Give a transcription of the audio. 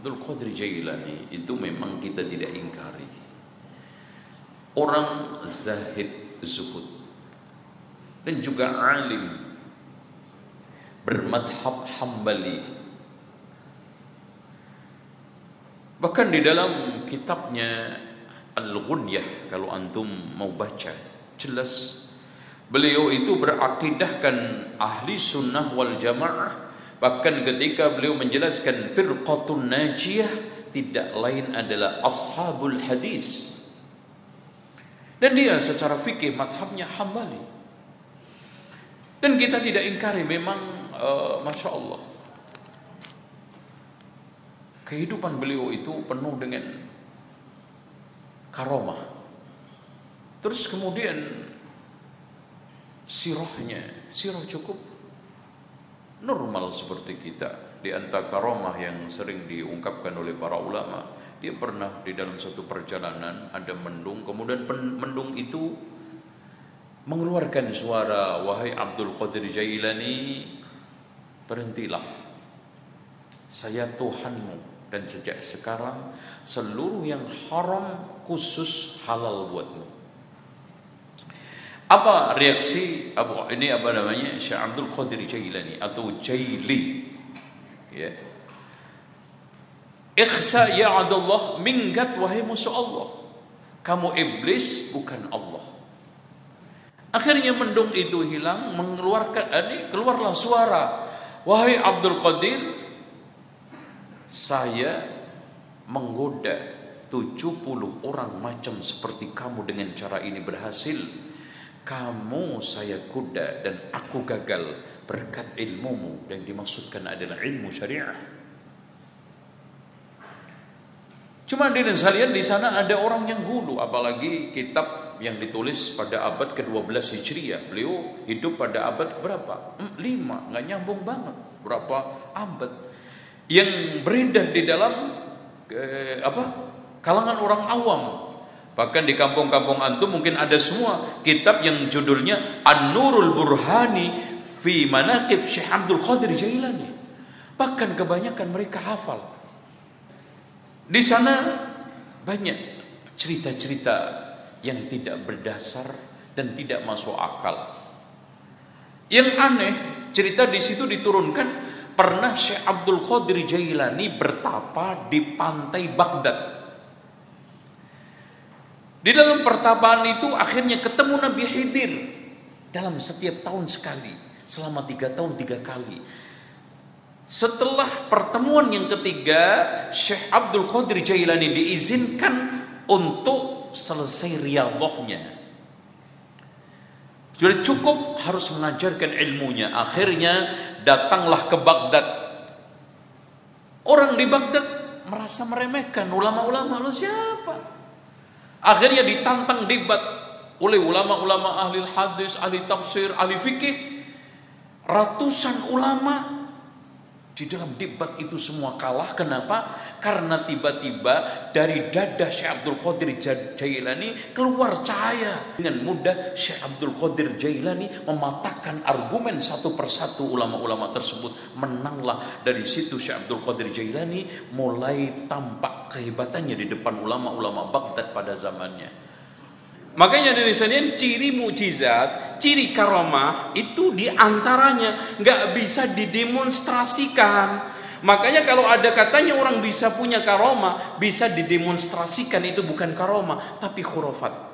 Abdul Qadir Jailani itu memang kita tidak ingkari. Orang zahid zuhud dan juga alim bermadhab hambali bahkan di dalam kitabnya Al-Ghunyah kalau antum mau baca jelas beliau itu berakidahkan ahli sunnah wal jamaah bahkan ketika beliau menjelaskan firqatun najiyah tidak lain adalah ashabul hadis. Dan dia secara fikih madhabnya hambali. Dan kita tidak ingkari memang uh, masya Allah kehidupan beliau itu penuh dengan karomah. Terus kemudian sirahnya sirah cukup normal seperti kita. Di antara karomah yang sering diungkapkan oleh para ulama dia pernah di dalam satu perjalanan ada mendung kemudian mendung itu mengeluarkan suara wahai Abdul Qadir Jailani berhentilah. Saya Tuhanmu. Dan sejak sekarang seluruh yang haram khusus halal buatmu apa reaksi Abu ini apa namanya Syekh Abdul Qadir Jailani atau Jaili? Ya. Ikhsa ya Abdullah minggat wahai musuh Allah. Kamu iblis bukan Allah. Akhirnya mendung itu hilang mengeluarkan ini keluarlah suara. Wahai Abdul Qadir saya menggoda 70 orang macam seperti kamu dengan cara ini berhasil kamu saya kuda dan aku gagal berkat ilmumu dan dimaksudkan adalah ilmu syariah. Cuma di sekalian di sana ada orang yang gulu apalagi kitab yang ditulis pada abad ke-12 Hijriah. Beliau hidup pada abad berapa? 5, nggak nyambung banget. Berapa abad? Yang beredar di dalam eh, apa? kalangan orang awam Bahkan di kampung-kampung antum mungkin ada semua kitab yang judulnya An-Nurul Burhani fi Manaqib Syekh Abdul Qadir Jailani. Bahkan kebanyakan mereka hafal. Di sana banyak cerita-cerita yang tidak berdasar dan tidak masuk akal. Yang aneh, cerita di situ diturunkan pernah Syekh Abdul Qadir Jailani bertapa di pantai Baghdad di dalam pertapaan itu akhirnya ketemu Nabi Khidir dalam setiap tahun sekali, selama tiga tahun tiga kali. Setelah pertemuan yang ketiga, Syekh Abdul Qadir Jailani diizinkan untuk selesai riyadhahnya. Sudah cukup harus mengajarkan ilmunya. Akhirnya datanglah ke Baghdad. Orang di Baghdad merasa meremehkan ulama-ulama lu siapa? Akhirnya ditantang debat oleh ulama-ulama ahli hadis, ahli tafsir, ahli fikih. Ratusan ulama di dalam debat itu semua kalah. Kenapa? Karena tiba-tiba dari dada Syekh Abdul Qadir Jailani keluar cahaya. Dengan mudah Syekh Abdul Qadir Jailani mematahkan argumen satu persatu ulama-ulama tersebut. Menanglah dari situ Syekh Abdul Qadir Jailani mulai tampak kehebatannya di depan ulama-ulama Baghdad pada zamannya. Makanya dari sini ciri mujizat, ciri karomah itu di antaranya nggak bisa didemonstrasikan. Makanya kalau ada katanya orang bisa punya karomah, bisa didemonstrasikan itu bukan karomah, tapi khurafat.